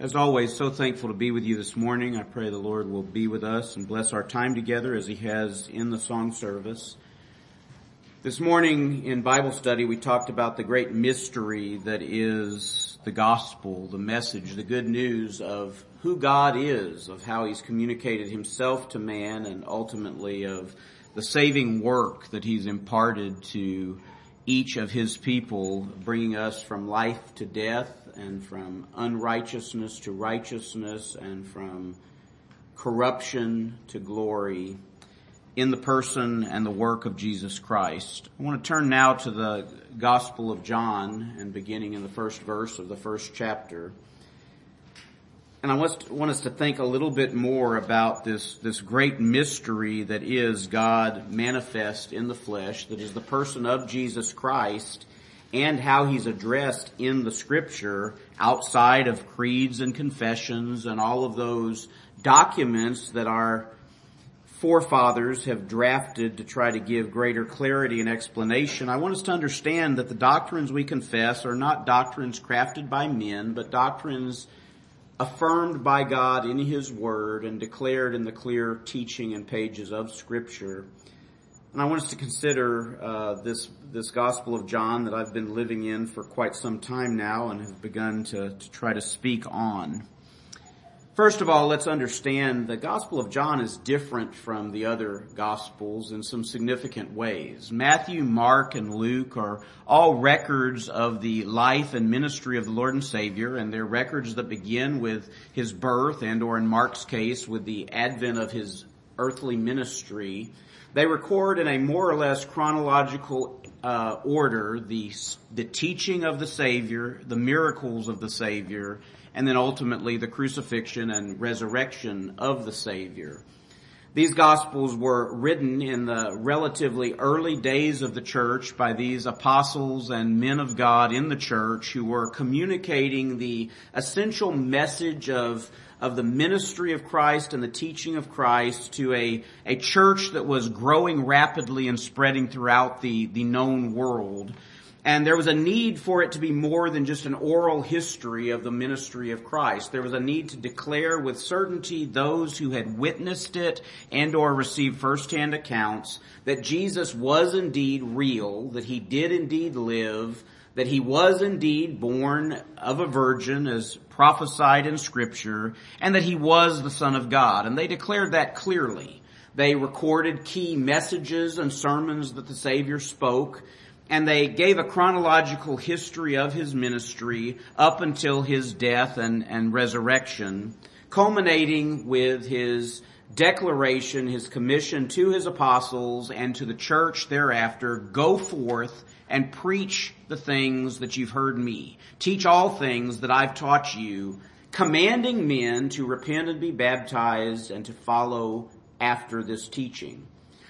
As always, so thankful to be with you this morning. I pray the Lord will be with us and bless our time together as He has in the song service. This morning in Bible study, we talked about the great mystery that is the gospel, the message, the good news of who God is, of how He's communicated Himself to man, and ultimately of the saving work that He's imparted to each of His people, bringing us from life to death and from unrighteousness to righteousness and from corruption to glory in the person and the work of Jesus Christ. I want to turn now to the Gospel of John and beginning in the first verse of the first chapter. And I want us to think a little bit more about this, this great mystery that is God manifest in the flesh, that is the person of Jesus Christ and how he's addressed in the scripture outside of creeds and confessions and all of those documents that our forefathers have drafted to try to give greater clarity and explanation. I want us to understand that the doctrines we confess are not doctrines crafted by men, but doctrines affirmed by God in His Word and declared in the clear teaching and pages of Scripture. And I want us to consider uh, this this Gospel of John that I've been living in for quite some time now and have begun to, to try to speak on. First of all, let's understand the Gospel of John is different from the other Gospels in some significant ways. Matthew, Mark, and Luke are all records of the life and ministry of the Lord and Savior, and they're records that begin with His birth and or in Mark's case with the advent of His earthly ministry they record in a more or less chronological uh, order the the teaching of the Savior, the miracles of the Savior, and then ultimately the crucifixion and resurrection of the Savior. These Gospels were written in the relatively early days of the church by these apostles and men of God in the church who were communicating the essential message of of the ministry of Christ and the teaching of Christ to a, a church that was growing rapidly and spreading throughout the, the known world. And there was a need for it to be more than just an oral history of the ministry of Christ. There was a need to declare with certainty those who had witnessed it and or received firsthand accounts that Jesus was indeed real, that he did indeed live, that he was indeed born of a virgin as prophesied in scripture and that he was the son of God. And they declared that clearly. They recorded key messages and sermons that the Savior spoke and they gave a chronological history of his ministry up until his death and, and resurrection, culminating with his declaration, his commission to his apostles and to the church thereafter, go forth and preach the things that you've heard me. Teach all things that I've taught you, commanding men to repent and be baptized and to follow after this teaching.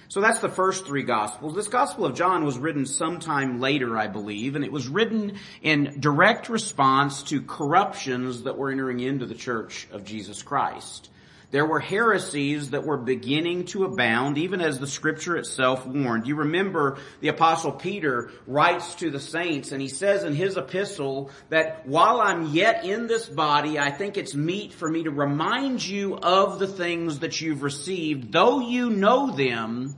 So that's the first three gospels. This gospel of John was written sometime later, I believe, and it was written in direct response to corruptions that were entering into the church of Jesus Christ. There were heresies that were beginning to abound, even as the scripture itself warned. You remember the apostle Peter writes to the saints and he says in his epistle that while I'm yet in this body, I think it's meet for me to remind you of the things that you've received, though you know them,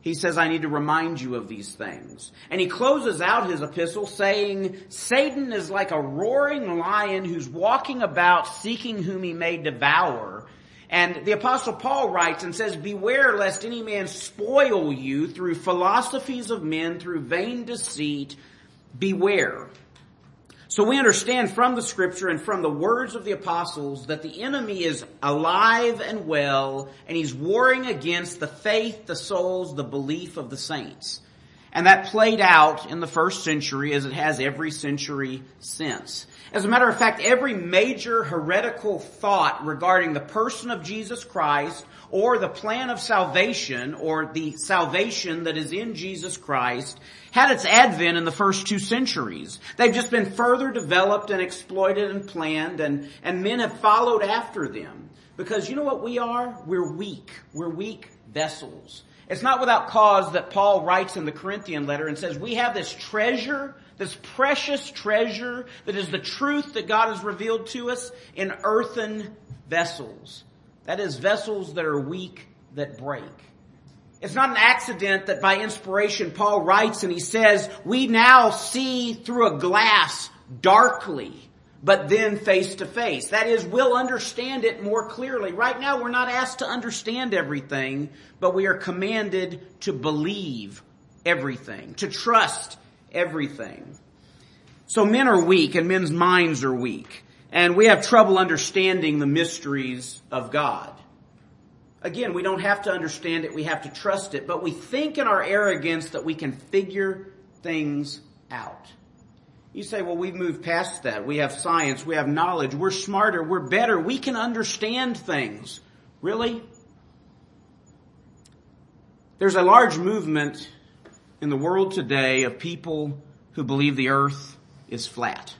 he says, I need to remind you of these things. And he closes out his epistle saying, Satan is like a roaring lion who's walking about seeking whom he may devour. And the apostle Paul writes and says, beware lest any man spoil you through philosophies of men, through vain deceit. Beware. So we understand from the scripture and from the words of the apostles that the enemy is alive and well and he's warring against the faith, the souls, the belief of the saints. And that played out in the first century as it has every century since. As a matter of fact, every major heretical thought regarding the person of Jesus Christ or the plan of salvation or the salvation that is in Jesus Christ had its advent in the first two centuries. They've just been further developed and exploited and planned and, and men have followed after them. Because you know what we are? We're weak. We're weak vessels. It's not without cause that Paul writes in the Corinthian letter and says, we have this treasure this precious treasure that is the truth that God has revealed to us in earthen vessels. That is vessels that are weak, that break. It's not an accident that by inspiration Paul writes and he says, we now see through a glass darkly, but then face to face. That is, we'll understand it more clearly. Right now we're not asked to understand everything, but we are commanded to believe everything, to trust everything. So men are weak and men's minds are weak. And we have trouble understanding the mysteries of God. Again, we don't have to understand it, we have to trust it, but we think in our arrogance that we can figure things out. You say, well, we've moved past that. We have science, we have knowledge, we're smarter, we're better, we can understand things. Really? There's a large movement in the world today of people who believe the earth is flat.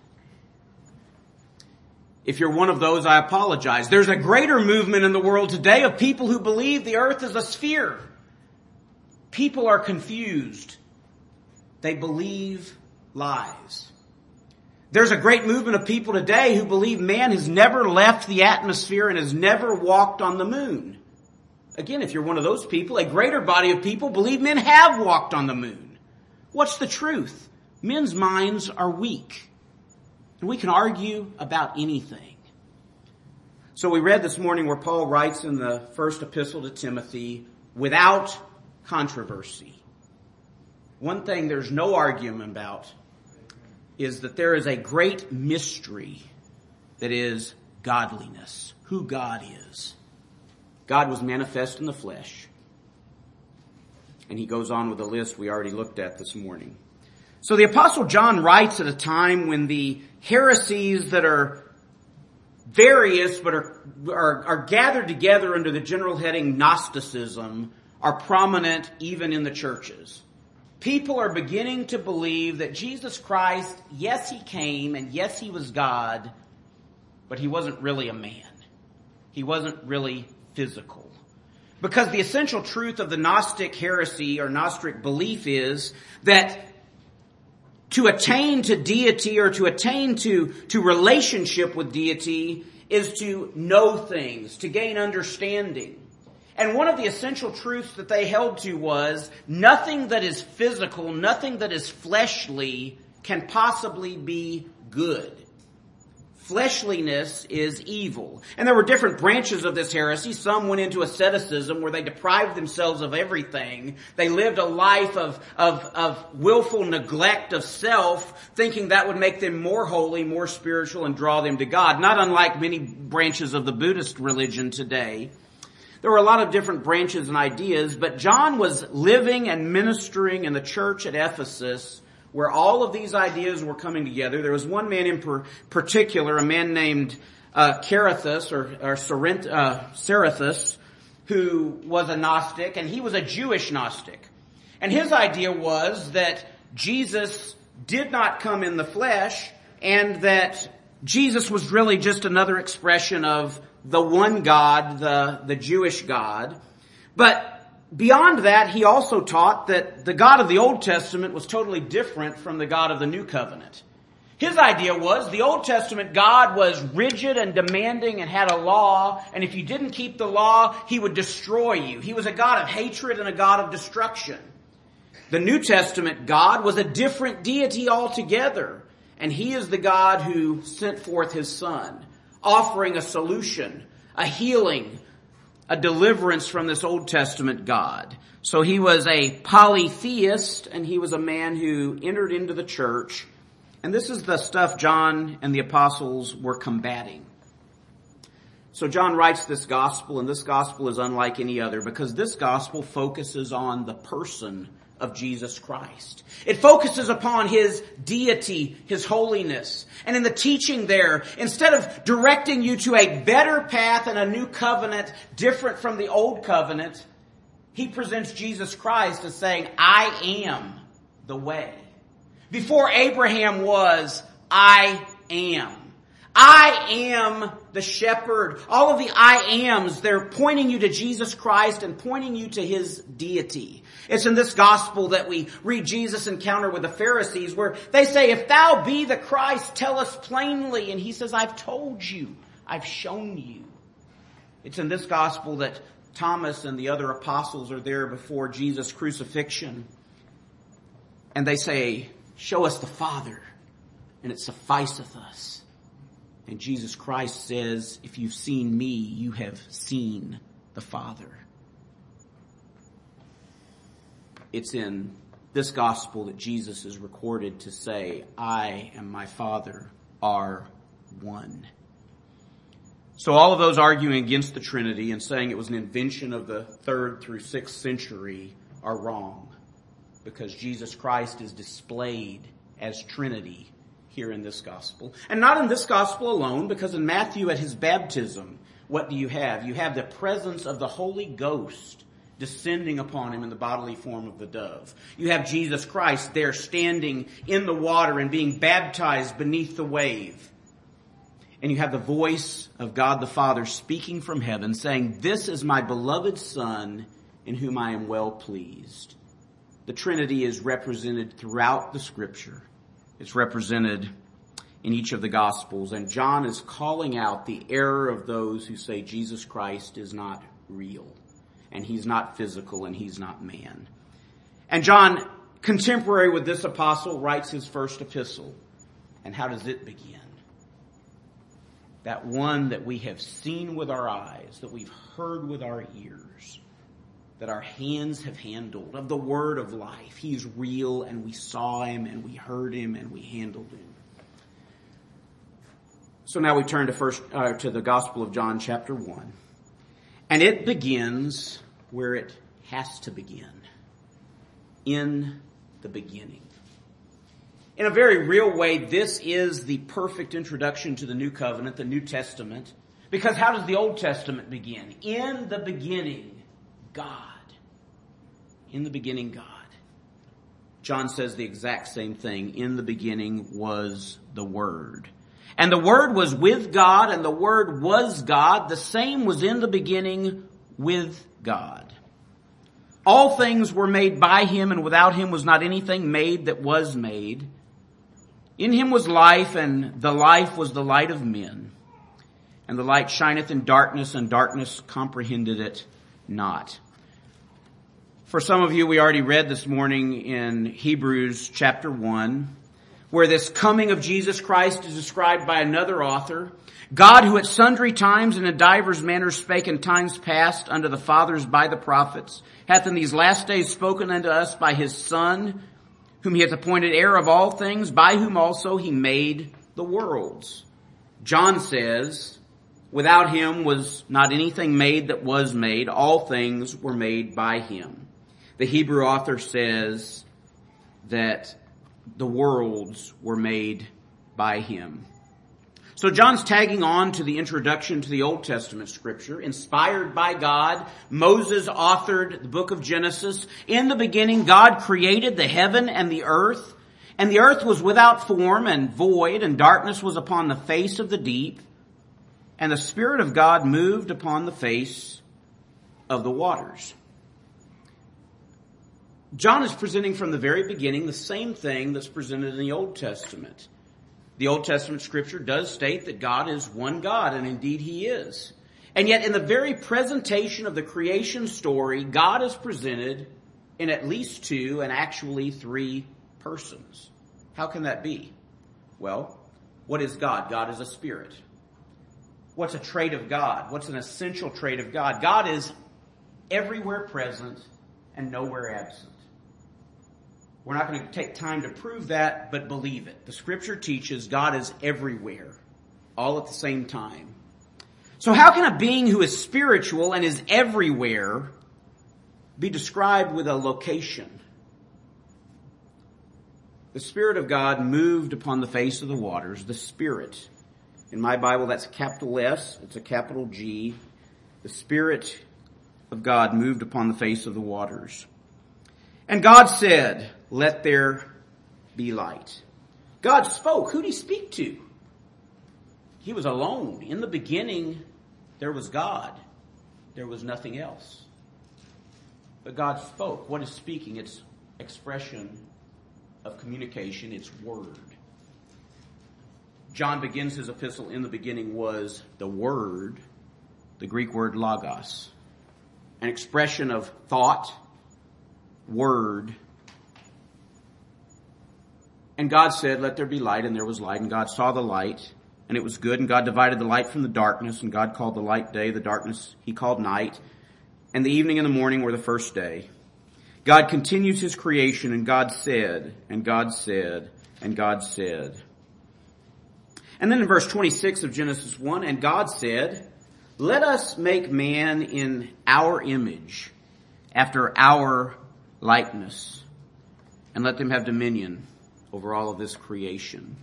If you're one of those, I apologize. There's a greater movement in the world today of people who believe the earth is a sphere. People are confused. They believe lies. There's a great movement of people today who believe man has never left the atmosphere and has never walked on the moon. Again, if you're one of those people, a greater body of people believe men have walked on the moon. What's the truth? Men's minds are weak. And we can argue about anything. So we read this morning where Paul writes in the first epistle to Timothy, without controversy. One thing there's no argument about is that there is a great mystery that is godliness, who God is. God was manifest in the flesh. And he goes on with a list we already looked at this morning. So the apostle John writes at a time when the heresies that are various but are, are, are, gathered together under the general heading Gnosticism are prominent even in the churches. People are beginning to believe that Jesus Christ, yes, he came and yes, he was God, but he wasn't really a man. He wasn't really physical. Because the essential truth of the Gnostic heresy or Gnostic belief is that to attain to deity or to attain to, to relationship with deity is to know things, to gain understanding. And one of the essential truths that they held to was nothing that is physical, nothing that is fleshly can possibly be good fleshliness is evil. And there were different branches of this heresy. Some went into asceticism where they deprived themselves of everything. They lived a life of, of, of willful neglect of self, thinking that would make them more holy, more spiritual, and draw them to God. Not unlike many branches of the Buddhist religion today. There were a lot of different branches and ideas, but John was living and ministering in the church at Ephesus where all of these ideas were coming together. There was one man in per- particular, a man named uh, Carathus or, or Cerint, uh, who was a Gnostic, and he was a Jewish Gnostic. And his idea was that Jesus did not come in the flesh, and that Jesus was really just another expression of the one God, the, the Jewish God. But Beyond that, he also taught that the God of the Old Testament was totally different from the God of the New Covenant. His idea was the Old Testament God was rigid and demanding and had a law, and if you didn't keep the law, he would destroy you. He was a God of hatred and a God of destruction. The New Testament God was a different deity altogether, and he is the God who sent forth his Son, offering a solution, a healing, a deliverance from this Old Testament God. So he was a polytheist and he was a man who entered into the church. And this is the stuff John and the apostles were combating. So John writes this gospel and this gospel is unlike any other because this gospel focuses on the person of Jesus Christ. It focuses upon His deity, His holiness. And in the teaching there, instead of directing you to a better path and a new covenant different from the old covenant, He presents Jesus Christ as saying, I am the way. Before Abraham was, I am. I am the shepherd. All of the I ams, they're pointing you to Jesus Christ and pointing you to His deity. It's in this gospel that we read Jesus' encounter with the Pharisees where they say, if thou be the Christ, tell us plainly. And He says, I've told you. I've shown you. It's in this gospel that Thomas and the other apostles are there before Jesus' crucifixion. And they say, show us the Father and it sufficeth us. And Jesus Christ says, if you've seen me, you have seen the Father. It's in this gospel that Jesus is recorded to say, I and my Father are one. So all of those arguing against the Trinity and saying it was an invention of the third through sixth century are wrong because Jesus Christ is displayed as Trinity here in this gospel. And not in this gospel alone, because in Matthew at his baptism, what do you have? You have the presence of the Holy Ghost descending upon him in the bodily form of the dove. You have Jesus Christ there standing in the water and being baptized beneath the wave. And you have the voice of God the Father speaking from heaven saying, this is my beloved son in whom I am well pleased. The Trinity is represented throughout the scripture. It's represented in each of the Gospels, and John is calling out the error of those who say Jesus Christ is not real, and he's not physical, and he's not man. And John, contemporary with this apostle, writes his first epistle. And how does it begin? That one that we have seen with our eyes, that we've heard with our ears, that our hands have handled of the word of life. He's real and we saw him and we heard him and we handled him. So now we turn to first, uh, to the Gospel of John chapter 1. And it begins where it has to begin. In the beginning. In a very real way, this is the perfect introduction to the New Covenant, the New Testament. Because how does the Old Testament begin? In the beginning, God. In the beginning, God. John says the exact same thing. In the beginning was the Word. And the Word was with God, and the Word was God. The same was in the beginning with God. All things were made by Him, and without Him was not anything made that was made. In Him was life, and the life was the light of men. And the light shineth in darkness, and darkness comprehended it not. For some of you, we already read this morning in Hebrews chapter 1, where this coming of Jesus Christ is described by another author. God who at sundry times and in divers manners spake in times past unto the fathers by the prophets, hath in these last days spoken unto us by his Son, whom he hath appointed heir of all things, by whom also he made the worlds. John says, without him was not anything made that was made. All things were made by him the Hebrew author says that the worlds were made by him. So John's tagging on to the introduction to the Old Testament scripture, inspired by God. Moses authored the book of Genesis. In the beginning, God created the heaven and the earth, and the earth was without form and void, and darkness was upon the face of the deep, and the Spirit of God moved upon the face of the waters. John is presenting from the very beginning the same thing that's presented in the Old Testament. The Old Testament scripture does state that God is one God, and indeed He is. And yet in the very presentation of the creation story, God is presented in at least two and actually three persons. How can that be? Well, what is God? God is a spirit. What's a trait of God? What's an essential trait of God? God is everywhere present and nowhere absent. We're not going to take time to prove that, but believe it. The scripture teaches God is everywhere, all at the same time. So how can a being who is spiritual and is everywhere be described with a location? The Spirit of God moved upon the face of the waters, the Spirit. In my Bible, that's capital S, it's a capital G. The Spirit of God moved upon the face of the waters. And God said, let there be light. God spoke. Who did he speak to? he was alone. In the beginning, there was God. There was nothing else. But God spoke. What is speaking? It's expression of communication. It's word. John begins his epistle, in the beginning was the word, the Greek word logos, an expression of thought, word, and God said, let there be light, and there was light, and God saw the light, and it was good, and God divided the light from the darkness, and God called the light day, the darkness he called night, and the evening and the morning were the first day. God continues his creation, and God said, and God said, and God said. And then in verse 26 of Genesis 1, and God said, let us make man in our image, after our likeness, and let them have dominion over all of this creation.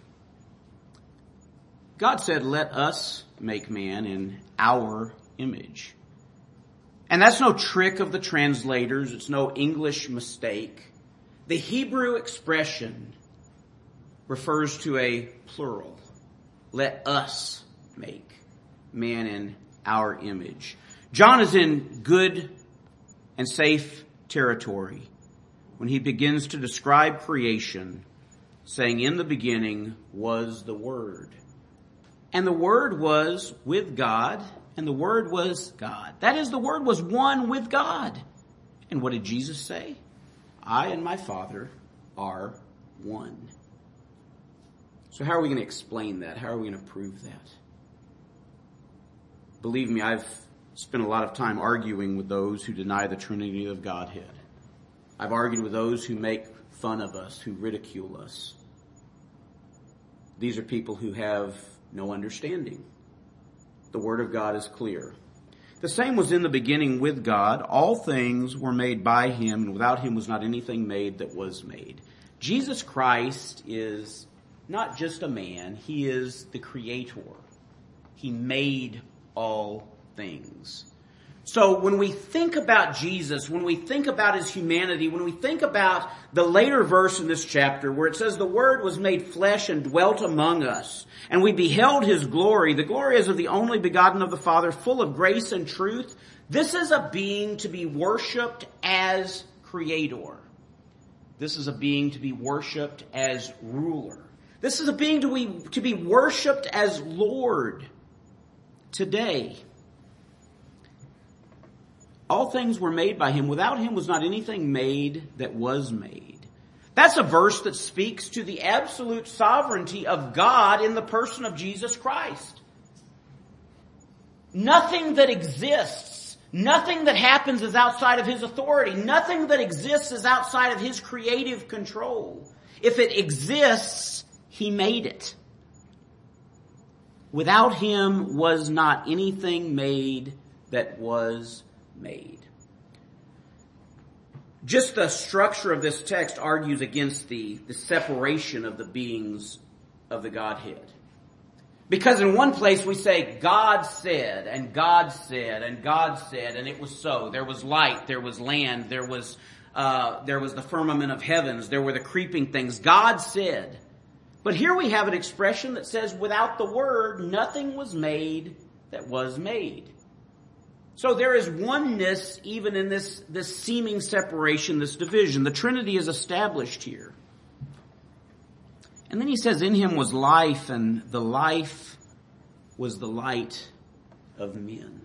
God said, let us make man in our image. And that's no trick of the translators. It's no English mistake. The Hebrew expression refers to a plural. Let us make man in our image. John is in good and safe territory when he begins to describe creation saying, in the beginning was the Word. And the Word was with God, and the Word was God. That is, the Word was one with God. And what did Jesus say? I and my Father are one. So how are we going to explain that? How are we going to prove that? Believe me, I've spent a lot of time arguing with those who deny the Trinity of Godhead. I've argued with those who make fun of us, who ridicule us. These are people who have no understanding. The Word of God is clear. The same was in the beginning with God. All things were made by Him, and without Him was not anything made that was made. Jesus Christ is not just a man, He is the Creator. He made all things. So when we think about Jesus, when we think about his humanity, when we think about the later verse in this chapter where it says the word was made flesh and dwelt among us, and we beheld his glory, the glory is of the only begotten of the Father, full of grace and truth. This is a being to be worshiped as creator. This is a being to be worshiped as ruler. This is a being to be, to be worshiped as Lord today. All things were made by him. Without him was not anything made that was made. That's a verse that speaks to the absolute sovereignty of God in the person of Jesus Christ. Nothing that exists, nothing that happens is outside of his authority. Nothing that exists is outside of his creative control. If it exists, he made it. Without him was not anything made that was made. Just the structure of this text argues against the, the separation of the beings of the Godhead. Because in one place we say, God said, and God said, and God said, and it was so. There was light, there was land, there was, uh, there was the firmament of heavens, there were the creeping things. God said. But here we have an expression that says, without the word, nothing was made that was made. So there is oneness even in this, this seeming separation, this division. The Trinity is established here. And then he says, in him was life, and the life was the light of men.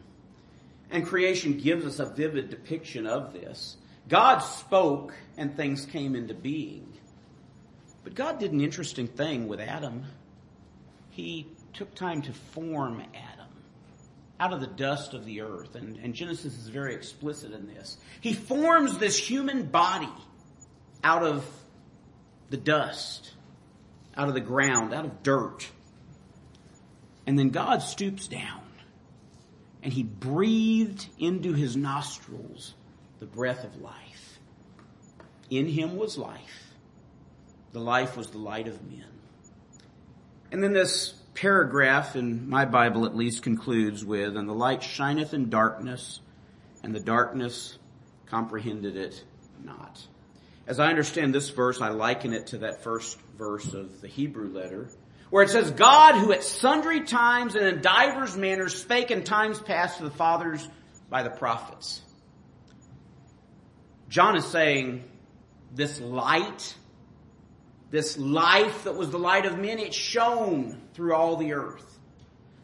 And creation gives us a vivid depiction of this. God spoke and things came into being. But God did an interesting thing with Adam. He took time to form Adam out of the dust of the earth. And, and Genesis is very explicit in this. He forms this human body out of the dust, out of the ground, out of dirt. And then God stoops down and he breathed into his nostrils the breath of life. In him was life. The life was the light of men. And then this paragraph in my Bible at least concludes with, and the light shineth in darkness, and the darkness comprehended it not. As I understand this verse, I liken it to that first verse of the Hebrew letter, where it says, God who at sundry times and in divers manners spake in times past to the fathers by the prophets. John is saying, this light, this life that was the light of men, it shone through all the earth.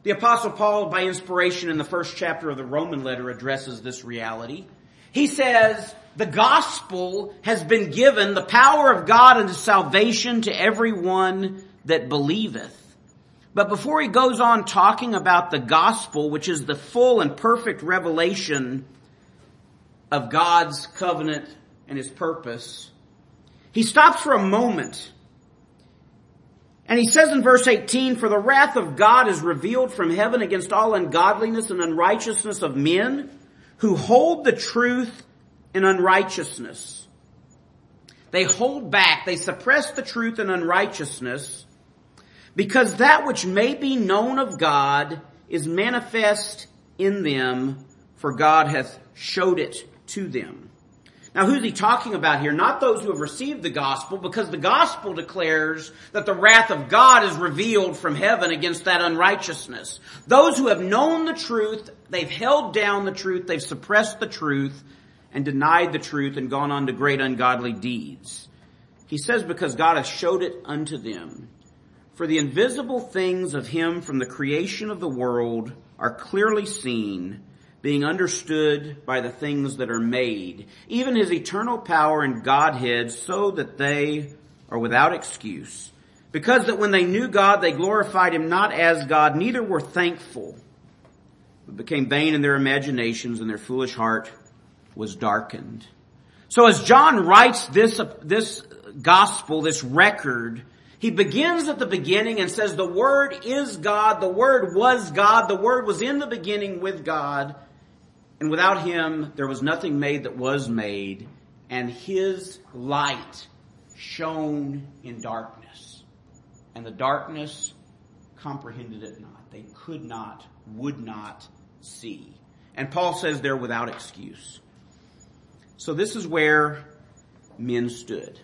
The apostle Paul, by inspiration in the first chapter of the Roman letter, addresses this reality. He says, the gospel has been given the power of God unto salvation to everyone that believeth. But before he goes on talking about the gospel, which is the full and perfect revelation of God's covenant and his purpose, he stops for a moment and he says in verse 18, for the wrath of God is revealed from heaven against all ungodliness and unrighteousness of men who hold the truth in unrighteousness. They hold back, they suppress the truth in unrighteousness because that which may be known of God is manifest in them for God hath showed it to them. Now who's he talking about here? Not those who have received the gospel, because the gospel declares that the wrath of God is revealed from heaven against that unrighteousness. Those who have known the truth, they've held down the truth, they've suppressed the truth, and denied the truth and gone on to great ungodly deeds. He says because God has showed it unto them. For the invisible things of him from the creation of the world are clearly seen, being understood by the things that are made, even his eternal power and Godhead, so that they are without excuse. Because that when they knew God, they glorified him not as God, neither were thankful, but became vain in their imaginations, and their foolish heart was darkened. So as John writes this, this gospel, this record, he begins at the beginning and says the Word is God, the Word was God, the Word was in the beginning with God, and without Him there was nothing made that was made, and His light shone in darkness. And the darkness comprehended it not. They could not, would not see. And Paul says they're without excuse. So this is where men stood.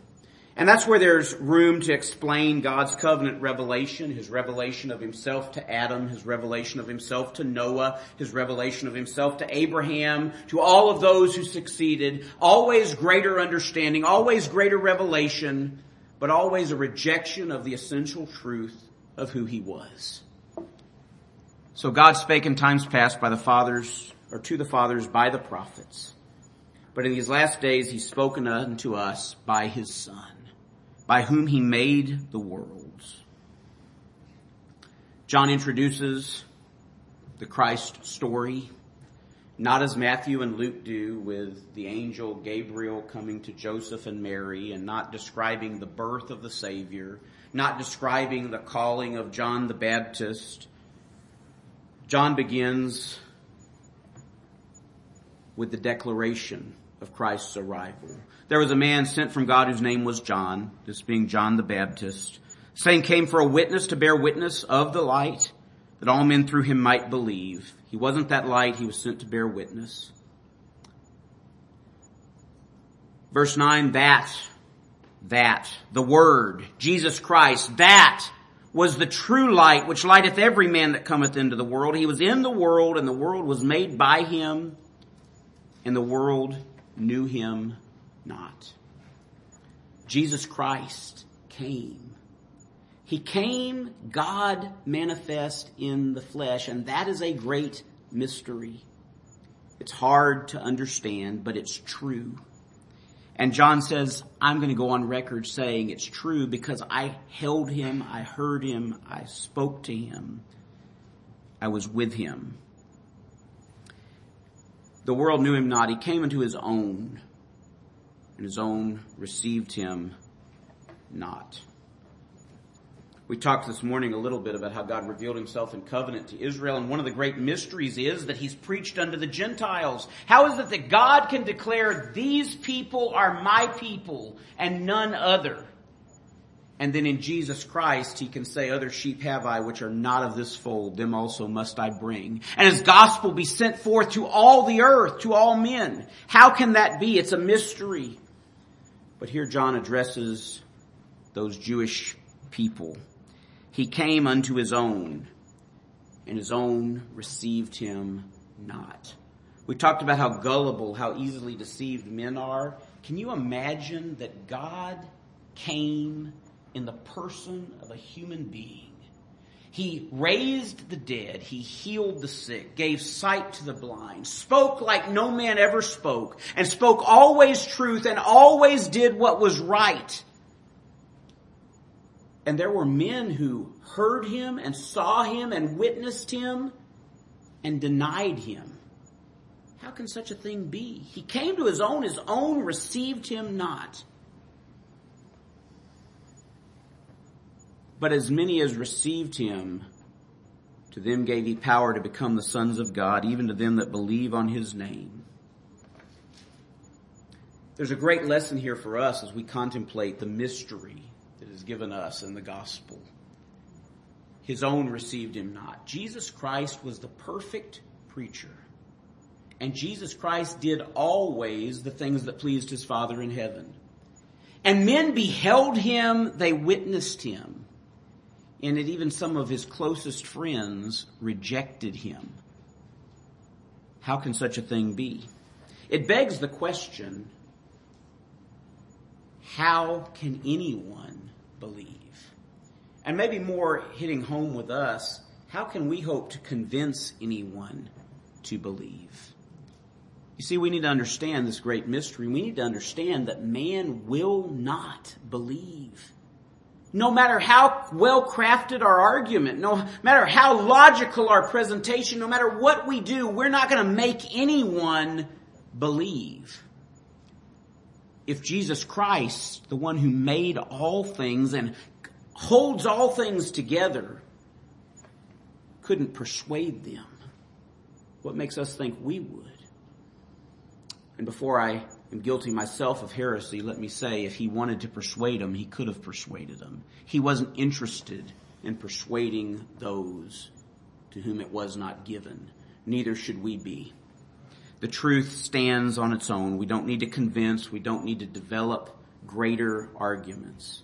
And that's where there's room to explain God's covenant revelation, His revelation of Himself to Adam, His revelation of Himself to Noah, His revelation of Himself to Abraham, to all of those who succeeded. Always greater understanding, always greater revelation, but always a rejection of the essential truth of who He was. So God spake in times past by the fathers, or to the fathers by the prophets. But in these last days He's spoken unto us by His Son by whom he made the worlds. John introduces the Christ story, not as Matthew and Luke do with the angel Gabriel coming to Joseph and Mary and not describing the birth of the Savior, not describing the calling of John the Baptist. John begins with the declaration of Christ's arrival. There was a man sent from God whose name was John, this being John the Baptist. Same came for a witness to bear witness of the light, that all men through him might believe. He wasn't that light, he was sent to bear witness. Verse 9, that, that, the Word, Jesus Christ, that was the true light which lighteth every man that cometh into the world. He was in the world and the world was made by him and the world knew him not. Jesus Christ came. He came God manifest in the flesh, and that is a great mystery. It's hard to understand, but it's true. And John says, I'm going to go on record saying it's true because I held him, I heard him, I spoke to him, I was with him. The world knew him not. He came into his own, and his own received him not. We talked this morning a little bit about how God revealed himself in covenant to Israel, and one of the great mysteries is that he's preached unto the Gentiles. How is it that God can declare these people are my people and none other? And then in Jesus Christ, he can say, other sheep have I which are not of this fold, them also must I bring. And his gospel be sent forth to all the earth, to all men. How can that be? It's a mystery. But here John addresses those Jewish people. He came unto his own, and his own received him not. We talked about how gullible, how easily deceived men are. Can you imagine that God came in the person of a human being? He raised the dead. He healed the sick, gave sight to the blind, spoke like no man ever spoke, and spoke always truth and always did what was right. And there were men who heard him and saw him and witnessed him and denied him. How can such a thing be? He came to his own, his own received him not. But as many as received him, to them gave he power to become the sons of God, even to them that believe on his name. There's a great lesson here for us as we contemplate the mystery that is given us in the gospel. His own received him not. Jesus Christ was the perfect preacher. And Jesus Christ did always the things that pleased his Father in heaven. And men beheld him, they witnessed him. And that even some of his closest friends rejected him. How can such a thing be? It begs the question, how can anyone believe. And maybe more hitting home with us, how can we hope to convince anyone to believe? You see, we need to understand this great mystery. We need to understand that man will not believe. No matter how well crafted our argument, no matter how logical our presentation, no matter what we do, we're not going to make anyone believe if Jesus Christ, the one who made all things and holds all things together, couldn't persuade them, what makes us think we would? And before I am guilty myself of heresy, let me say if he wanted to persuade them, he could have persuaded them. He wasn't interested in persuading those to whom it was not given. Neither should we be. The truth stands on its own. We don't need to convince. We don't need to develop greater arguments.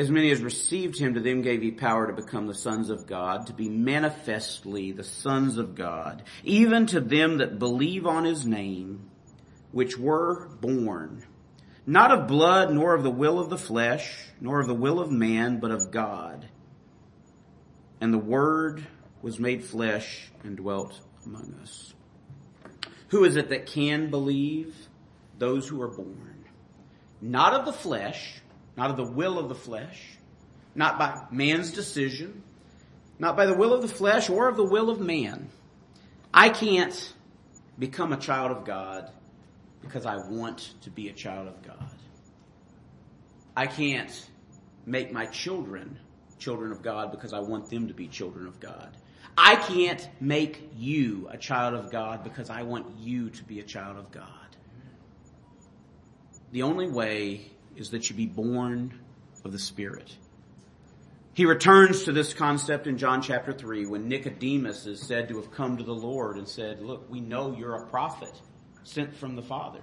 As many as received him, to them gave he power to become the sons of God, to be manifestly the sons of God, even to them that believe on his name, which were born, not of blood, nor of the will of the flesh, nor of the will of man, but of God. And the word was made flesh and dwelt among us. Who is it that can believe? Those who are born. Not of the flesh, not of the will of the flesh, not by man's decision, not by the will of the flesh or of the will of man. I can't become a child of God because I want to be a child of God. I can't make my children children of God because I want them to be children of God. I can't make you a child of God because I want you to be a child of God. The only way is that you be born of the Spirit. He returns to this concept in John chapter 3 when Nicodemus is said to have come to the Lord and said, look, we know you're a prophet sent from the Father.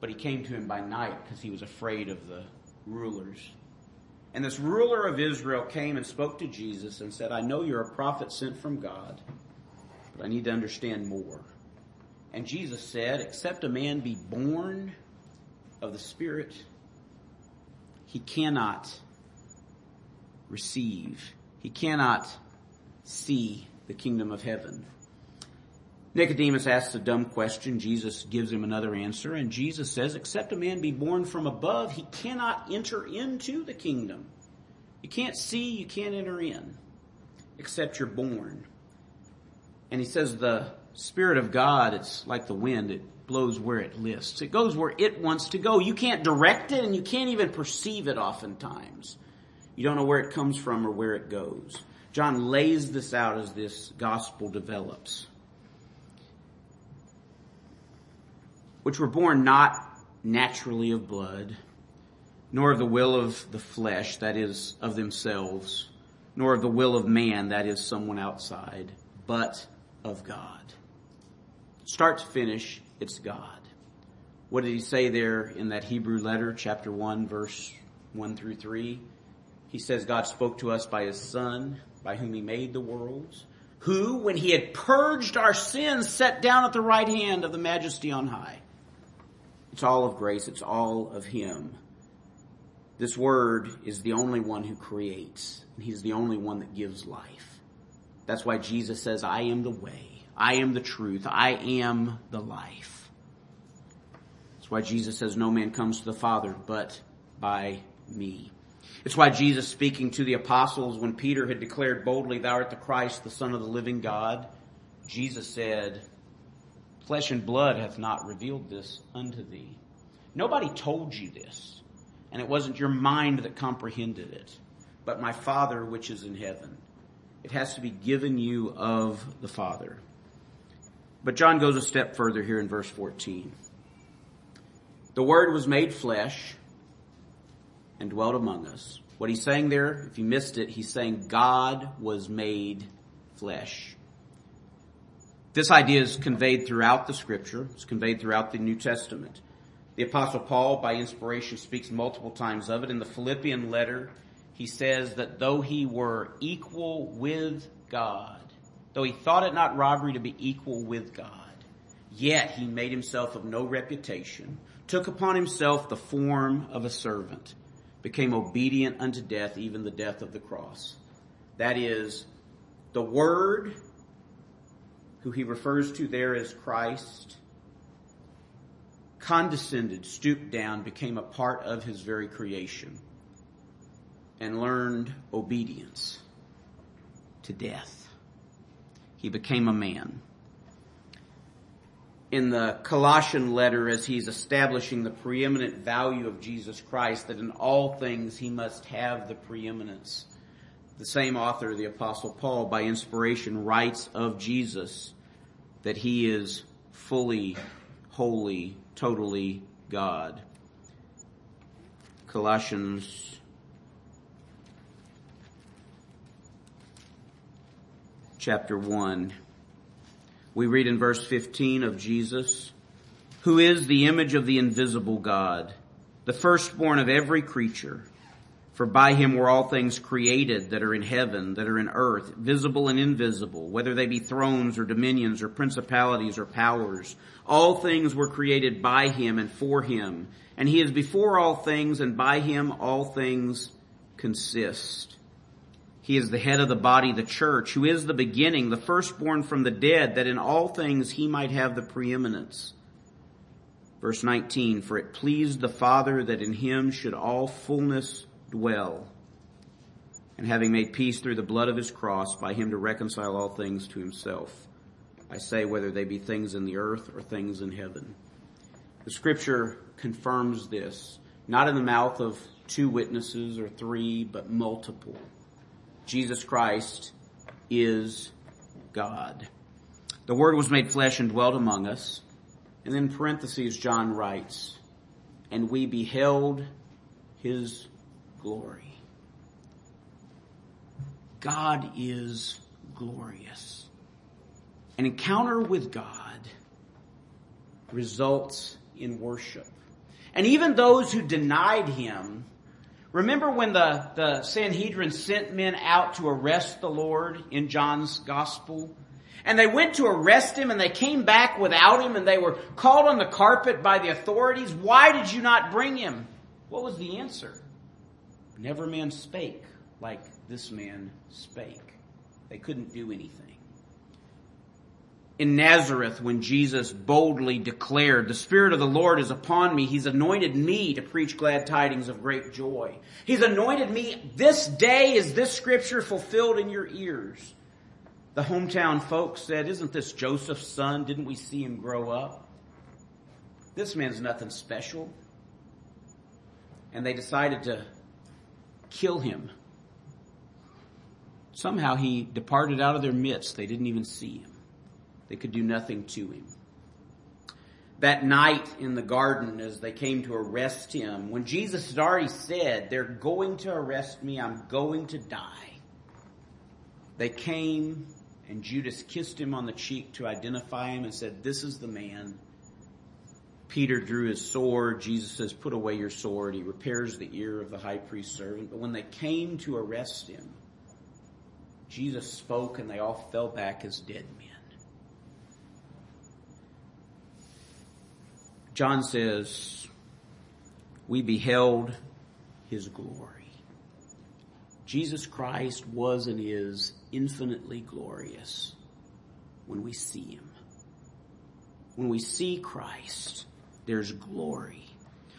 But he came to him by night because he was afraid of the rulers and this ruler of Israel came and spoke to Jesus and said, I know you're a prophet sent from God, but I need to understand more. And Jesus said, except a man be born of the Spirit, he cannot receive, he cannot see the kingdom of heaven. Nicodemus asks a dumb question. Jesus gives him another answer. And Jesus says, except a man be born from above, he cannot enter into the kingdom. You can't see, you can't enter in, except you're born. And he says the Spirit of God, it's like the wind. It blows where it lists. It goes where it wants to go. You can't direct it and you can't even perceive it oftentimes. You don't know where it comes from or where it goes. John lays this out as this gospel develops. which were born not naturally of blood, nor of the will of the flesh, that is, of themselves, nor of the will of man, that is, someone outside, but of God. Start to finish, it's God. What did he say there in that Hebrew letter, chapter 1, verse 1 through 3? He says God spoke to us by his son, by whom he made the worlds, who, when he had purged our sins, sat down at the right hand of the majesty on high. It's all of grace. It's all of him. This word is the only one who creates, and he's the only one that gives life. That's why Jesus says, I am the way. I am the truth. I am the life. That's why Jesus says, no man comes to the Father but by me. It's why Jesus speaking to the apostles when Peter had declared boldly, thou art the Christ, the son of the living God, Jesus said, flesh and blood hath not revealed this unto thee. Nobody told you this, and it wasn't your mind that comprehended it, but my Father which is in heaven. It has to be given you of the Father. But John goes a step further here in verse 14. The Word was made flesh and dwelt among us. What he's saying there, if you missed it, he's saying God was made flesh. This idea is conveyed throughout the scripture. It's conveyed throughout the New Testament. The apostle Paul, by inspiration, speaks multiple times of it. In the Philippian letter, he says that though he were equal with God, though he thought it not robbery to be equal with God, yet he made himself of no reputation, took upon himself the form of a servant, became obedient unto death, even the death of the cross. That is, the Word, who he refers to there as Christ, condescended, stooped down, became a part of his very creation, and learned obedience to death. He became a man in the Colossian letter as he's establishing the preeminent value of Jesus Christ, that in all things he must have the preeminence. The same author, the apostle Paul, by inspiration writes of Jesus that he is fully, holy, totally God. Colossians chapter 1 we read in verse 15 of Jesus, who is the image of the invisible God, the firstborn of every creature. For by him were all things created that are in heaven, that are in earth, visible and invisible, whether they be thrones or dominions or principalities or powers. All things were created by him and for him. And he is before all things and by him all things consist. He is the head of the body, the church, who is the beginning, the firstborn from the dead, that in all things he might have the preeminence. Verse 19, for it pleased the Father that in him should all fullness dwell. And having made peace through the blood of his cross, by him to reconcile all things to himself. I say whether they be things in the earth or things in heaven. The scripture confirms this, not in the mouth of two witnesses or three, but multiple. Jesus Christ is God. The Word was made flesh and dwelt among us. And then parentheses, John writes, and we beheld His glory. God is glorious. An encounter with God results in worship. And even those who denied Him Remember when the, the Sanhedrin sent men out to arrest the Lord in John's gospel? And they went to arrest him and they came back without him and they were called on the carpet by the authorities. Why did you not bring him? What was the answer? Never man spake like this man spake. They couldn't do anything in Nazareth when Jesus boldly declared, the Spirit of the Lord is upon me. He's anointed me to preach glad tidings of great joy. He's anointed me. This day is this scripture fulfilled in your ears. The hometown folks said, isn't this Joseph's son? Didn't we see him grow up? This man's nothing special. And they decided to kill him. Somehow he departed out of their midst. They didn't even see him. They could do nothing to him. That night in the garden as they came to arrest him, when Jesus had already said, they're going to arrest me, I'm going to die. They came and Judas kissed him on the cheek to identify him and said, this is the man. Peter drew his sword. Jesus says, put away your sword. He repairs the ear of the high priest's servant. But when they came to arrest him, Jesus spoke and they all fell back as dead men. John says, we beheld his glory. Jesus Christ was and is infinitely glorious when we see him. When we see Christ, there's glory.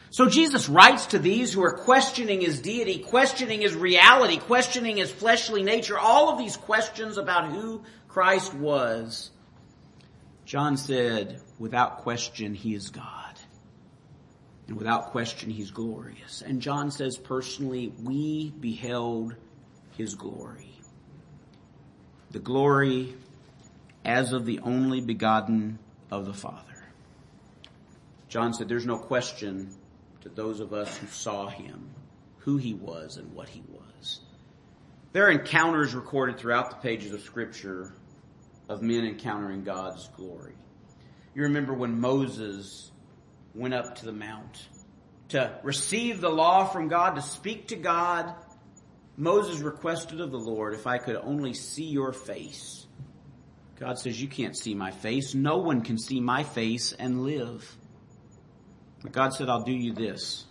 So Jesus writes to these who are questioning his deity, questioning his reality, questioning his fleshly nature, all of these questions about who Christ was. John said, without question, he is God. And without question, he's glorious. And John says personally, we beheld his glory. The glory as of the only begotten of the Father. John said there's no question to those of us who saw him who he was and what he was. There are encounters recorded throughout the pages of scripture of men encountering God's glory. You remember when Moses went up to the mount to receive the law from God, to speak to God. Moses requested of the Lord, if I could only see your face. God says, you can't see my face. No one can see my face and live. But God said, I'll do you this.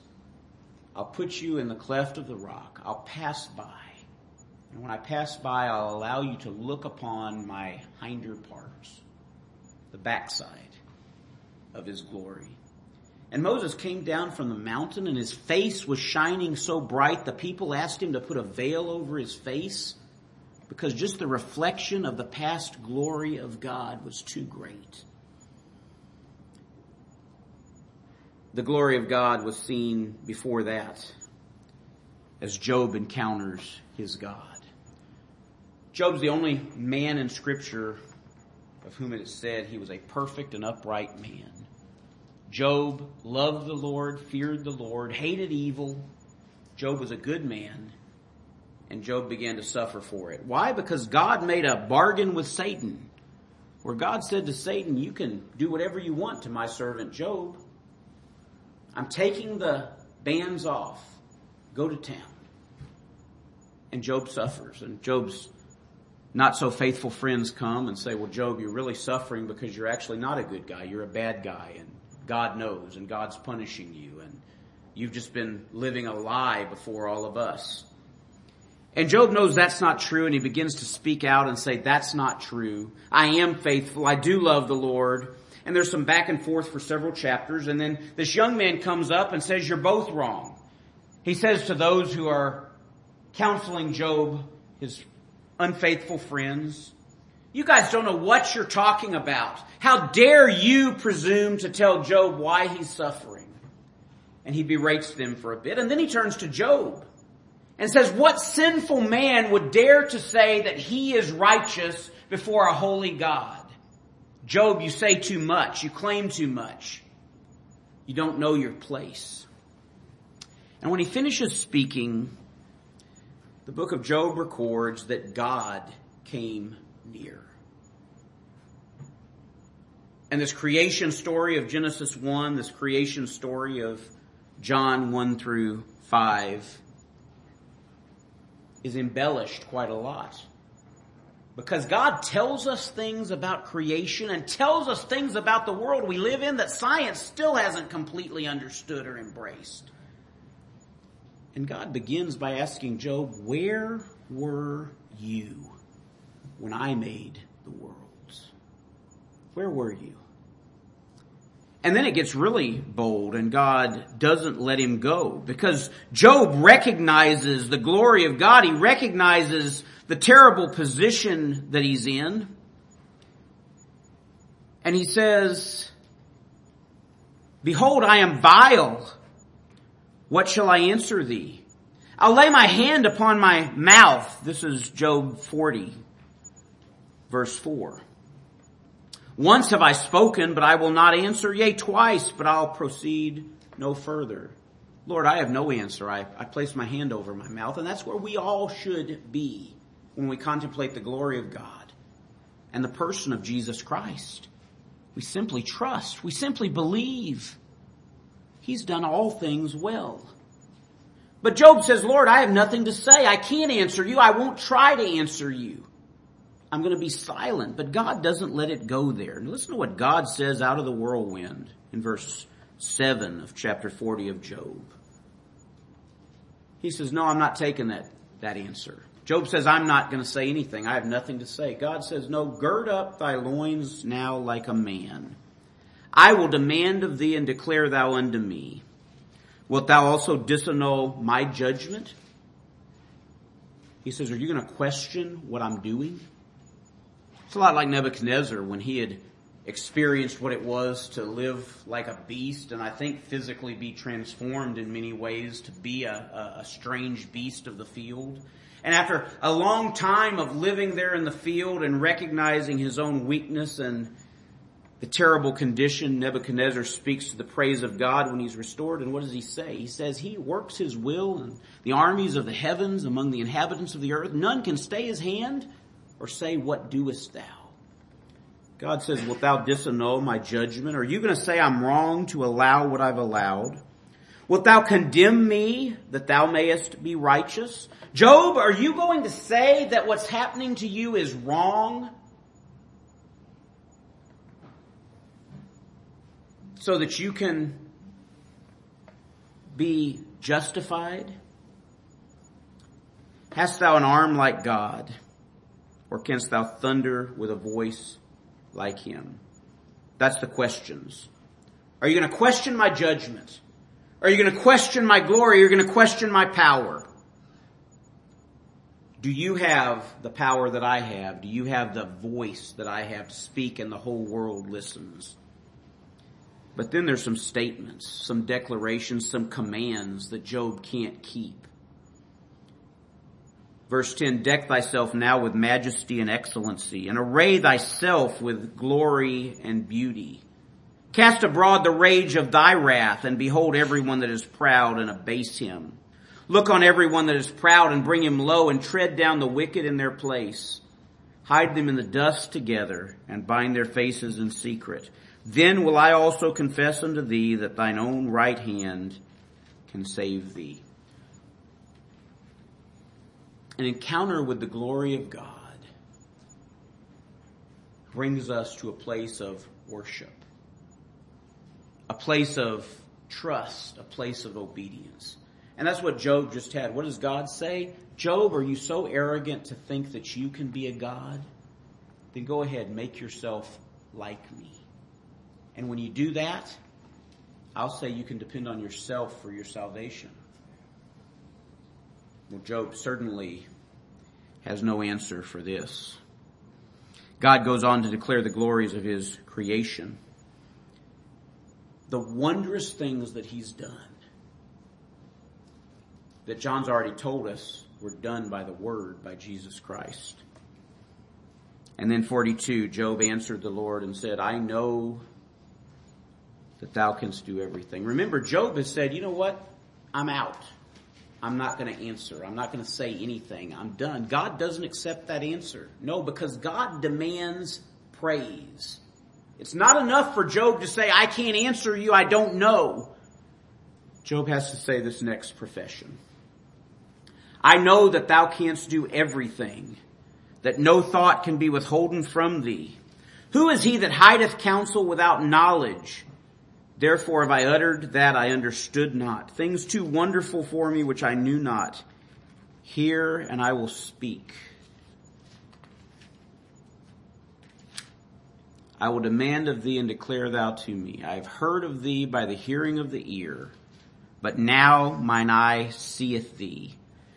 I'll put you in the cleft of the rock. I'll pass by. And when I pass by, I'll allow you to look upon my hinder parts, the backside of his glory. And Moses came down from the mountain and his face was shining so bright the people asked him to put a veil over his face because just the reflection of the past glory of God was too great. The glory of God was seen before that as Job encounters his God. Job's the only man in scripture of whom it is said he was a perfect and upright man. Job loved the Lord, feared the Lord, hated evil. Job was a good man, and Job began to suffer for it. Why? Because God made a bargain with Satan, where God said to Satan, You can do whatever you want to my servant Job. I'm taking the bands off. Go to town. And Job suffers, and Job's not so faithful friends come and say, Well, Job, you're really suffering because you're actually not a good guy. You're a bad guy. And God knows and God's punishing you and you've just been living a lie before all of us. And Job knows that's not true and he begins to speak out and say, that's not true. I am faithful. I do love the Lord. And there's some back and forth for several chapters. And then this young man comes up and says, you're both wrong. He says to those who are counseling Job, his unfaithful friends, you guys don't know what you're talking about. How dare you presume to tell Job why he's suffering? And he berates them for a bit. And then he turns to Job and says, what sinful man would dare to say that he is righteous before a holy God? Job, you say too much. You claim too much. You don't know your place. And when he finishes speaking, the book of Job records that God came near. And this creation story of Genesis 1, this creation story of John 1 through 5 is embellished quite a lot. Because God tells us things about creation and tells us things about the world we live in that science still hasn't completely understood or embraced. And God begins by asking Job, where were you when I made the world? Where were you? And then it gets really bold and God doesn't let him go because Job recognizes the glory of God. He recognizes the terrible position that he's in. And he says, behold, I am vile. What shall I answer thee? I'll lay my hand upon my mouth. This is Job 40 verse 4. Once have I spoken, but I will not answer. Yea, twice, but I'll proceed no further. Lord, I have no answer. I, I place my hand over my mouth, and that's where we all should be when we contemplate the glory of God and the person of Jesus Christ. We simply trust. We simply believe. He's done all things well. But Job says, Lord, I have nothing to say. I can't answer you. I won't try to answer you. I'm going to be silent. But God doesn't let it go there. listen to what God says out of the whirlwind in verse 7 of chapter 40 of Job. He says, no, I'm not taking that, that answer. Job says, I'm not going to say anything. I have nothing to say. God says, no, gird up thy loins now like a man. I will demand of thee and declare thou unto me. Wilt thou also disannul my judgment? He says, are you going to question what I'm doing? A lot like Nebuchadnezzar when he had experienced what it was to live like a beast and I think physically be transformed in many ways to be a, a, strange beast of the field. And after a long time of living there in the field and recognizing his own weakness and the terrible condition, Nebuchadnezzar speaks to the praise of God when he's restored. And what does he say? He says, He works His will and the armies of the heavens among the inhabitants of the earth. None can stay His hand or say, What doest thou? God says, Wilt thou disannul my judgment? Are you going to say I'm wrong to allow what I've allowed? Wilt thou condemn me that thou mayest be righteous? Job, are you going to say that what's happening to you is wrong? So that you can be justified? Hast thou an arm like God? Or canst thou thunder with a voice like him? That's the questions. Are you going to question my judgment? Are you going to question my glory? Are you going to question my power? Do you have the power that I have? Do you have the voice that I have to speak and the whole world listens? But then there's some statements, some declarations, some commands that Job can't keep. Verse 10, deck thyself now with majesty and excellency, and array thyself with glory and beauty. Cast abroad the rage of thy wrath, and behold everyone that is proud and abase him. Look on everyone that is proud and bring him low, and tread down the wicked in their place. Hide them in the dust together, and bind their faces in secret. Then will I also confess unto thee that thine own right hand can save thee an encounter with the glory of God brings us to a place of worship, a place of trust, a place of obedience. And that's what Job just had. What does God say? Job, are you so arrogant to think that you can be a God? Then go ahead, make yourself like me. And when you do that, I'll say you can depend on yourself for your salvation. Well, Job certainly has no answer for this. God goes on to declare the glories of his creation. The wondrous things that he's done that John's already told us were done by the word, by Jesus Christ. And then 42, Job answered the Lord and said, I know that thou canst do everything. Remember, Job has said, you know what? I'm out. I'm not going to answer. I'm not going to say anything. I'm done. God doesn't accept that answer. No, because God demands praise. It's not enough for Job to say, I can't answer you. I don't know. Job has to say this next profession. I know that thou canst do everything, that no thought can be withholden from thee. Who is he that hideth counsel without knowledge? Therefore have I uttered that I understood not, things too wonderful for me which I knew not. Hear and I will speak. I will demand of thee and declare thou to me. I have heard of thee by the hearing of the ear, but now mine eye seeth thee.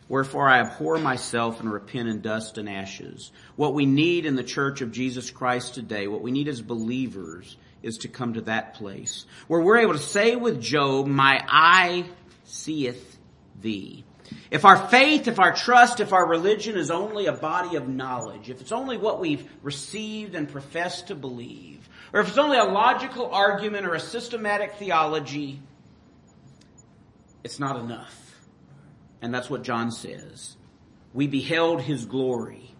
Wherefore I abhor myself and repent in dust and ashes. What we need in the church of Jesus Christ today, what we need as believers, is to come to that place where we're able to say with Job, my eye seeth thee. If our faith, if our trust, if our religion is only a body of knowledge, if it's only what we've received and professed to believe, or if it's only a logical argument or a systematic theology, it's not enough. And that's what John says. We beheld his glory,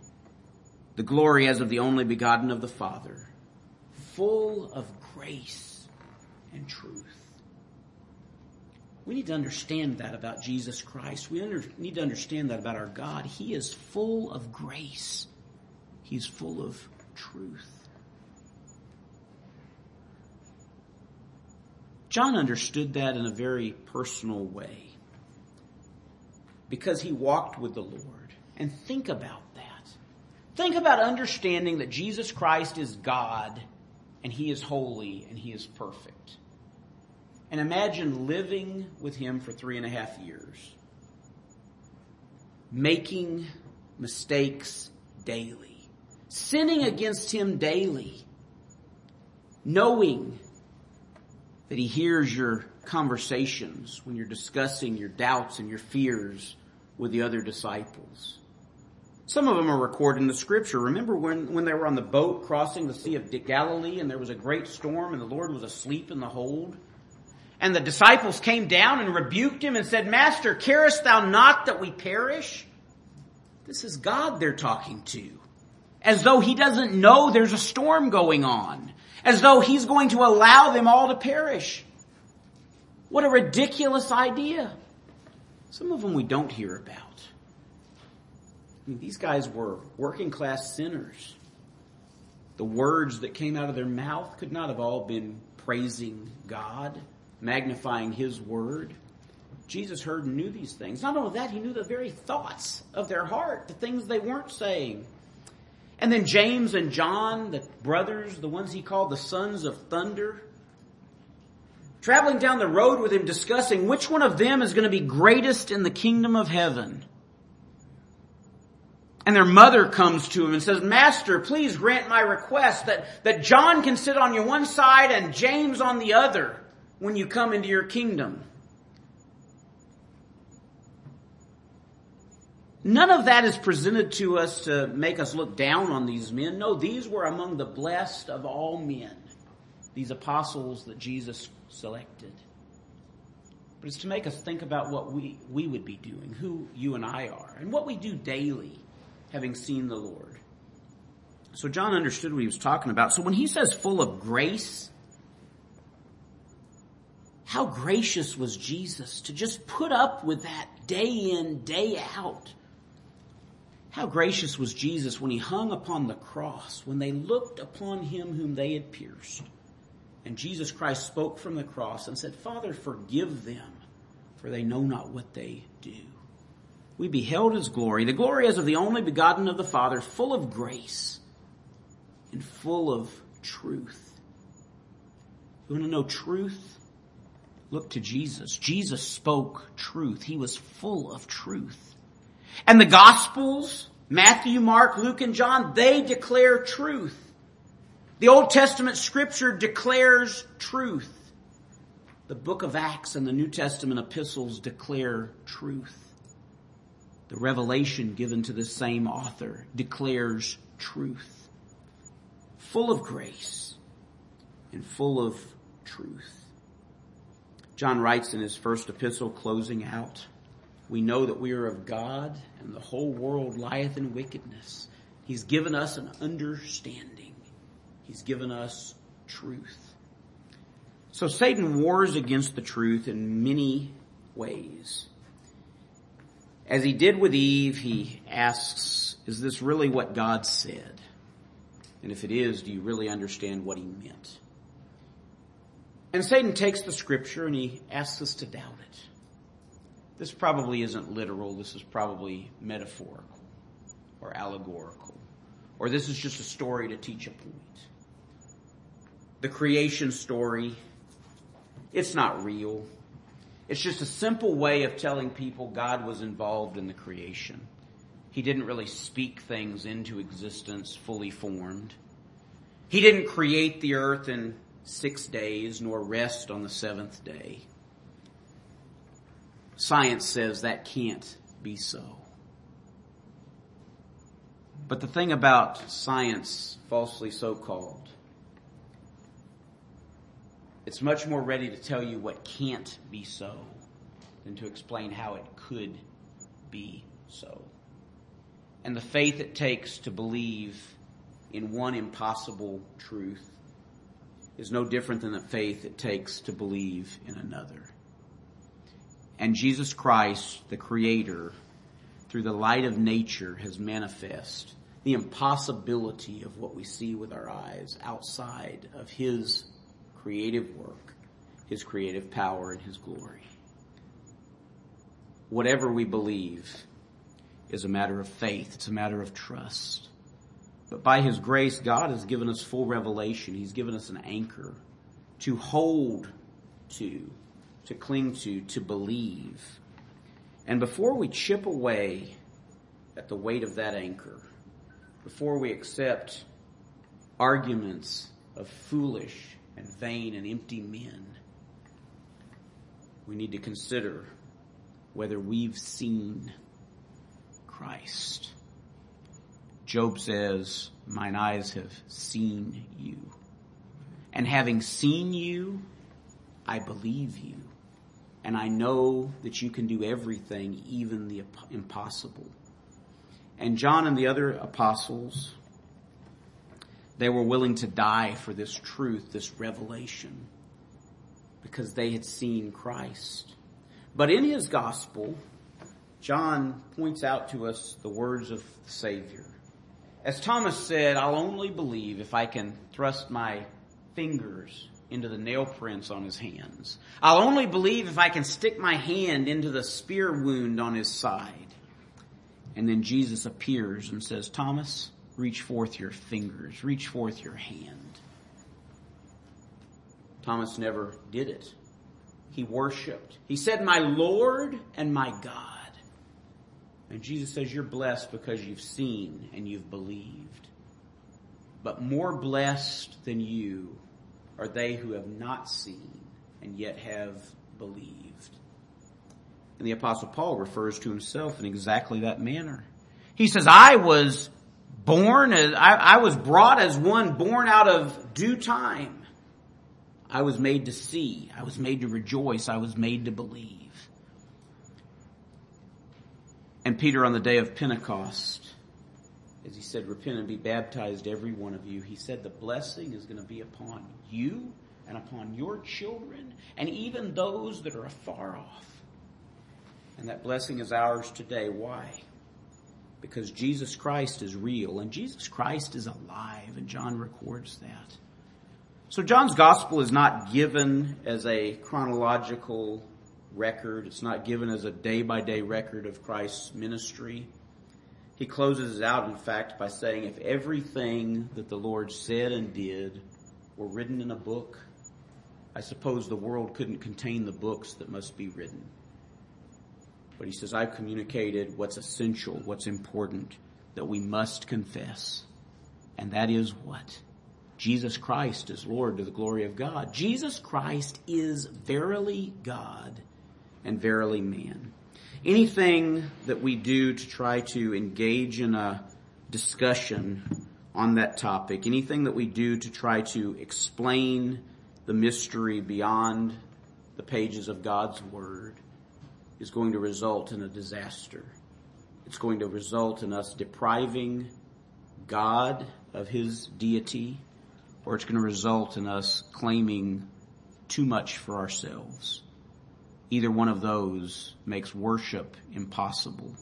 the glory as of the only begotten of the Father full of grace and truth. We need to understand that about Jesus Christ. We under, need to understand that about our God. He is full of grace. He's full of truth. John understood that in a very personal way because he walked with the Lord. And think about that. Think about understanding that Jesus Christ is God and he is holy and he is perfect. And imagine living with him for three and a half years, making mistakes daily, sinning against him daily, knowing that he hears your conversations when you're discussing your doubts and your fears with the other disciples. Some of them are recorded in the scripture. Remember when, when they were on the boat crossing the Sea of Galilee and there was a great storm and the Lord was asleep in the hold? And the disciples came down and rebuked him and said, Master, carest thou not that we perish? This is God they're talking to. As though he doesn't know there's a storm going on. As though he's going to allow them all to perish. What a ridiculous idea. Some of them we don't hear about. These guys were working class sinners. The words that came out of their mouth could not have all been praising God, magnifying His word. Jesus heard and knew these things. Not only that, He knew the very thoughts of their heart, the things they weren't saying. And then James and John, the brothers, the ones he called the sons of thunder, traveling down the road with him discussing which one of them is going to be greatest in the kingdom of heaven. And their mother comes to him and says, Master, please grant my request that, that John can sit on your one side and James on the other when you come into your kingdom. None of that is presented to us to make us look down on these men. No, these were among the blessed of all men, these apostles that Jesus selected. But it's to make us think about what we, we would be doing, who you and I are, and what we do daily, having seen the Lord. So John understood what he was talking about. So when he says full of grace, how gracious was Jesus to just put up with that day in, day out how gracious was Jesus when he hung upon the cross, when they looked upon him whom they had pierced. And Jesus Christ spoke from the cross and said, Father, forgive them, for they know not what they do. We beheld his glory, the glory as of the only begotten of the Father, full of grace and full of truth. You want to know truth? Look to Jesus. Jesus spoke truth. He was full of truth. And the Gospels, Matthew, Mark, Luke, and John, they declare truth. The Old Testament scripture declares truth. The book of Acts and the New Testament epistles declare truth. The revelation given to the same author declares truth. Full of grace and full of truth. John writes in his first epistle closing out, we know that we are of God and the whole world lieth in wickedness. He's given us an understanding. He's given us truth. So Satan wars against the truth in many ways. As he did with Eve, he asks, is this really what God said? And if it is, do you really understand what he meant? And Satan takes the scripture and he asks us to doubt it. This probably isn't literal. This is probably metaphorical or allegorical. Or this is just a story to teach a point. The creation story, it's not real. It's just a simple way of telling people God was involved in the creation. He didn't really speak things into existence fully formed. He didn't create the earth in six days nor rest on the seventh day. Science says that can't be so. But the thing about science, falsely so called, it's much more ready to tell you what can't be so than to explain how it could be so. And the faith it takes to believe in one impossible truth is no different than the faith it takes to believe in another. And Jesus Christ, the Creator, through the light of nature has manifest the impossibility of what we see with our eyes outside of His creative work, His creative power, and His glory. Whatever we believe is a matter of faith. It's a matter of trust. But by His grace, God has given us full revelation. He's given us an anchor to hold to, to cling to, to believe. And before we chip away at the weight of that anchor, before we accept arguments of foolish and vain and empty men, we need to consider whether we've seen Christ. Job says, Mine eyes have seen you. And having seen you, I believe you. And I know that you can do everything, even the impossible. And John and the other apostles, they were willing to die for this truth, this revelation, because they had seen Christ. But in his gospel, John points out to us the words of the Savior. As Thomas said, I'll only believe if I can thrust my fingers into the nail prints on his hands. I'll only believe if I can stick my hand into the spear wound on his side. And then Jesus appears and says, Thomas, reach forth your fingers, reach forth your hand. Thomas never did it. He worshiped. He said, my Lord and my God. And Jesus says, you're blessed because you've seen and you've believed. But more blessed than you are they who have not seen and yet have believed. And the apostle Paul refers to himself in exactly that manner. He says, I was born as, I, I was brought as one born out of due time. I was made to see. I was made to rejoice. I was made to believe. And Peter on the day of Pentecost, as he said, repent and be baptized, every one of you. He said the blessing is going to be upon you and upon your children and even those that are afar off. And that blessing is ours today. Why? Because Jesus Christ is real and Jesus Christ is alive and John records that. So John's gospel is not given as a chronological record. It's not given as a day by day record of Christ's ministry. He closes it out, in fact, by saying, if everything that the Lord said and did were written in a book, I suppose the world couldn't contain the books that must be written. But he says, I've communicated what's essential, what's important, that we must confess. And that is what? Jesus Christ is Lord to the glory of God. Jesus Christ is verily God and verily man anything that we do to try to engage in a discussion on that topic, anything that we do to try to explain the mystery beyond the pages of God's Word is going to result in a disaster. It's going to result in us depriving God of His deity, or it's going to result in us claiming too much for ourselves. Either one of those makes worship impossible.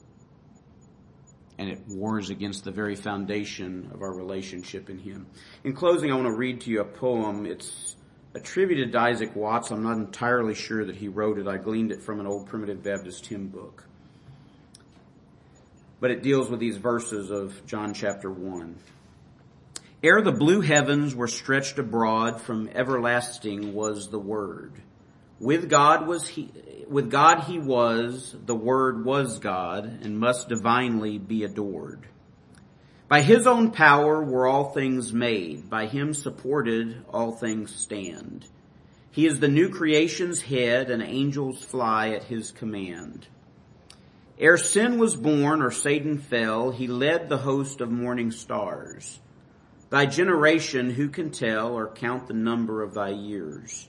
And it wars against the very foundation of our relationship in Him. In closing, I want to read to you a poem. It's attributed to Isaac Watts. I'm not entirely sure that he wrote it. I gleaned it from an old Primitive Baptist hymn book. But it deals with these verses of John chapter 1. Ere the blue heavens were stretched abroad, from everlasting was the Word with God was he, with God he was, the Word was God, and must divinely be adored. By his own power were all things made, by him supported all things stand. He is the new creation's head, and angels fly at his command. Ere sin was born or Satan fell, he led the host of morning stars. Thy generation who can tell or count the number of thy years?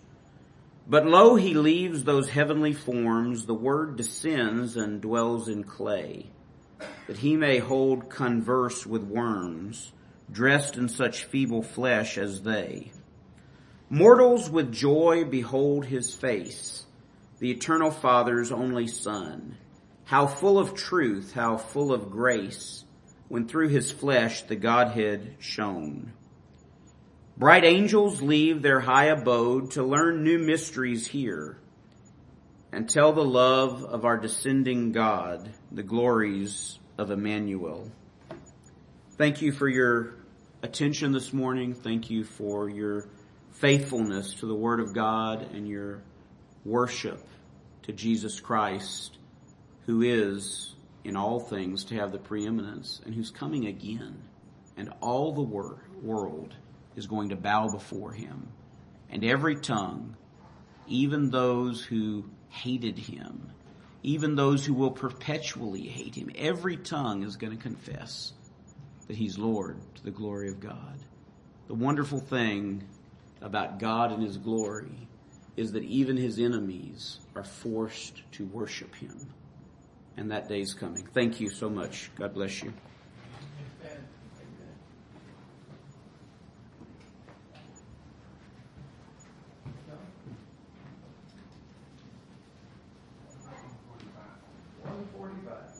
But lo, he leaves those heavenly forms, the word descends and dwells in clay, that he may hold converse with worms, dressed in such feeble flesh as they. Mortals with joy behold his face, the eternal Father's only Son. How full of truth, how full of grace, when through his flesh the Godhead shone. Bright angels leave their high abode to learn new mysteries here and tell the love of our descending God, the glories of Emmanuel. Thank you for your attention this morning. Thank you for your faithfulness to the Word of God and your worship to Jesus Christ, who is in all things to have the preeminence and who's coming again. And all the wor- world is going to bow before him. And every tongue, even those who hated him, even those who will perpetually hate him, every tongue is going to confess that he's Lord to the glory of God. The wonderful thing about God and his glory is that even his enemies are forced to worship him. And that day is coming. Thank you so much. God bless you. One forty-five.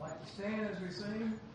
Like to stand as we sing?